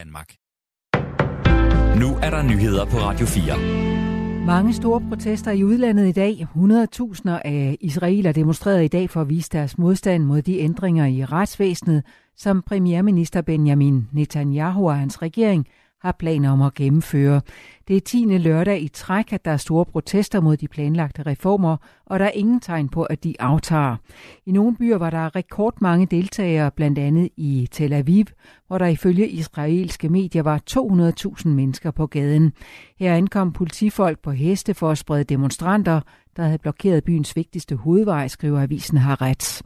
Danmark. Nu er der nyheder på Radio 4. Mange store protester i udlandet i dag. 100.000 af israeler demonstrerede i dag for at vise deres modstand mod de ændringer i retsvæsenet, som premierminister Benjamin Netanyahu og hans regering har planer om at gennemføre. Det er 10. lørdag i træk, at der er store protester mod de planlagte reformer, og der er ingen tegn på, at de aftager. I nogle byer var der rekordmange deltagere, blandt andet i Tel Aviv, hvor der ifølge israelske medier var 200.000 mennesker på gaden. Her ankom politifolk på heste for at sprede demonstranter, der havde blokeret byens vigtigste hovedvej, skriver avisen Haaretz.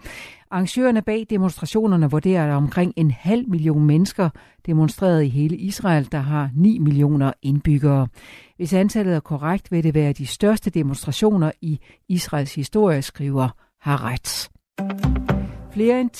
Arrangørerne bag demonstrationerne vurderer, at omkring en halv million mennesker demonstrerede i hele Israel, der har 9 millioner indbyggere. Hvis antallet er korrekt, vil det være de største demonstrationer i Israels historie, skriver Haaretz. Flere end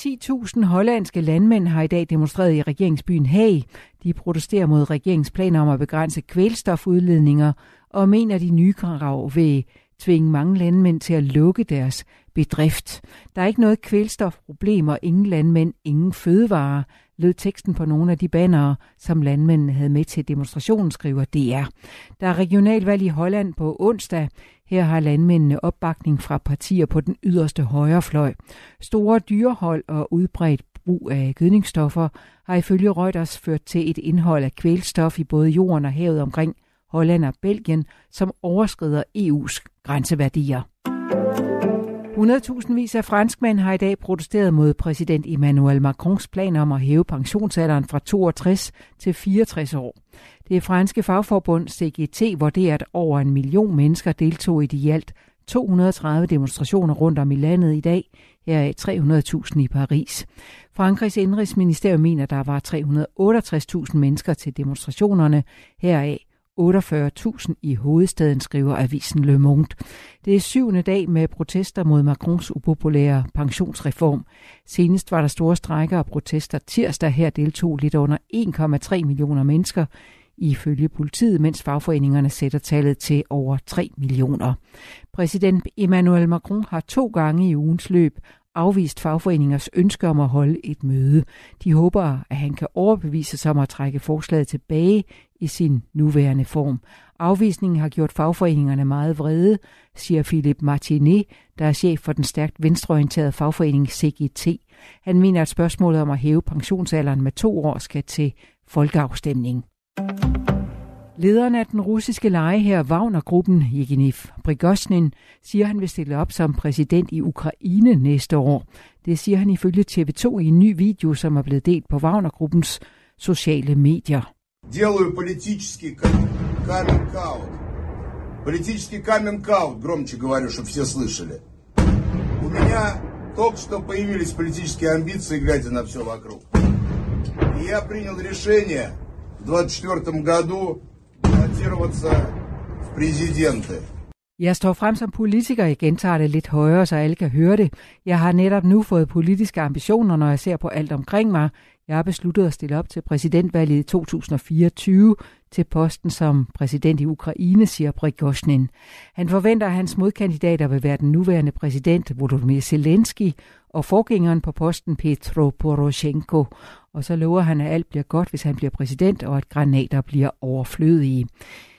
10.000 hollandske landmænd har i dag demonstreret i regeringsbyen Haag. De protesterer mod regeringsplaner om at begrænse kvælstofudledninger og mener, at de nye krav vil tvinge mange landmænd til at lukke deres bedrift. Der er ikke noget kvælstofproblem og ingen landmænd, ingen fødevarer, lød teksten på nogle af de bannere, som landmændene havde med til demonstrationen, skriver DR. Der er regionalvalg i Holland på onsdag. Her har landmændene opbakning fra partier på den yderste højrefløj. Store dyrehold og udbredt brug af gødningsstoffer har ifølge Reuters ført til et indhold af kvælstof i både jorden og havet omkring Holland og Belgien, som overskrider EU's grænseværdier. 100.000 af franskmænd har i dag protesteret mod præsident Emmanuel Macrons plan om at hæve pensionsalderen fra 62 til 64 år. Det franske fagforbund CGT vurderer, at over en million mennesker deltog i de i alt 230 demonstrationer rundt om i landet i dag, her er 300.000 i Paris. Frankrigs indrigsministerium mener, der var 368.000 mennesker til demonstrationerne, heraf 48.000 i hovedstaden, skriver avisen Le Monde. Det er syvende dag med protester mod Macrons upopulære pensionsreform. Senest var der store strækker og protester tirsdag. Her deltog lidt under 1,3 millioner mennesker ifølge politiet, mens fagforeningerne sætter tallet til over 3 millioner. Præsident Emmanuel Macron har to gange i ugens løb afvist fagforeningers ønske om at holde et møde. De håber, at han kan overbevise sig om at trække forslaget tilbage i sin nuværende form. Afvisningen har gjort fagforeningerne meget vrede, siger Philip Martinet, der er chef for den stærkt venstreorienterede fagforening CGT. Han mener, at spørgsmålet om at hæve pensionsalderen med to år skal til folkeafstemning. Lederen af den russiske lejeher Wagner-gruppen, Yevgeny Prigozhin, siger, han vil stille op som præsident i Ukraine næste år. Det siger han ifølge TV2 i en ny video, som er blevet delt på Wagner-gruppens sociale medier. Делаю политический каминг-аут. Политический каминг-аут, громче говорю, чтобы все слышали. У меня только что появились политические амбиции, глядя на все вокруг. И я принял решение в 2024 году баллотироваться в президенты. Jeg står frem som politiker, jeg gentager det lidt højere, så alle kan høre det. Jeg har netop nu fået politiske ambitioner, når jeg ser på alt omkring mig. Jeg har besluttet at stille op til præsidentvalget i 2024 til posten som præsident i Ukraine, siger Prigozhin. Han forventer, at hans modkandidater vil være den nuværende præsident Volodymyr Zelensky og forgængeren på posten Petro Poroshenko. Og så lover han, at alt bliver godt, hvis han bliver præsident, og at granater bliver overflødige.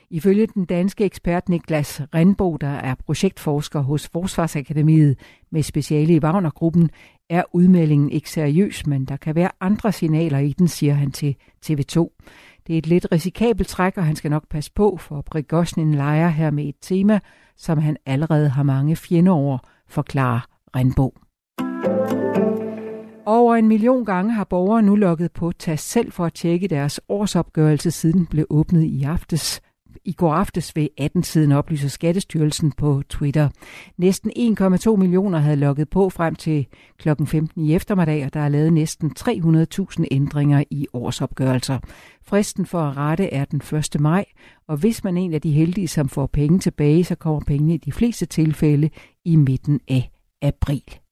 Ifølge den danske ekspert Niklas Renbo, der er projektforsker hos Forsvarsakademiet med speciale i Wagnergruppen, er udmeldingen ikke seriøs, men der kan være andre signaler i den, siger han til TV2. Det er et lidt risikabelt træk, og han skal nok passe på, for Prigozhin leger her med et tema, som han allerede har mange fjender over, forklarer Renbo. Over en million gange har borgere nu logget på TAS selv for at tjekke deres årsopgørelse, siden den blev åbnet i aftes i går aftes ved 18-tiden oplyser Skattestyrelsen på Twitter. Næsten 1,2 millioner havde logget på frem til kl. 15 i eftermiddag, og der er lavet næsten 300.000 ændringer i årsopgørelser. Fristen for at rette er den 1. maj, og hvis man er en af de heldige, som får penge tilbage, så kommer pengene i de fleste tilfælde i midten af april.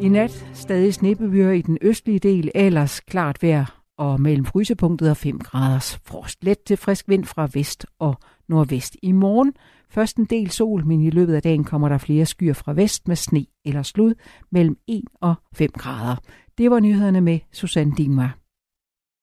I nat stadig snebebyer i den østlige del, ellers klart vejr og mellem frysepunktet og 5 graders frost. Let til frisk vind fra vest og nordvest. I morgen først en del sol, men i løbet af dagen kommer der flere skyer fra vest med sne eller slud mellem 1 og 5 grader. Det var nyhederne med Susanne Dingmar.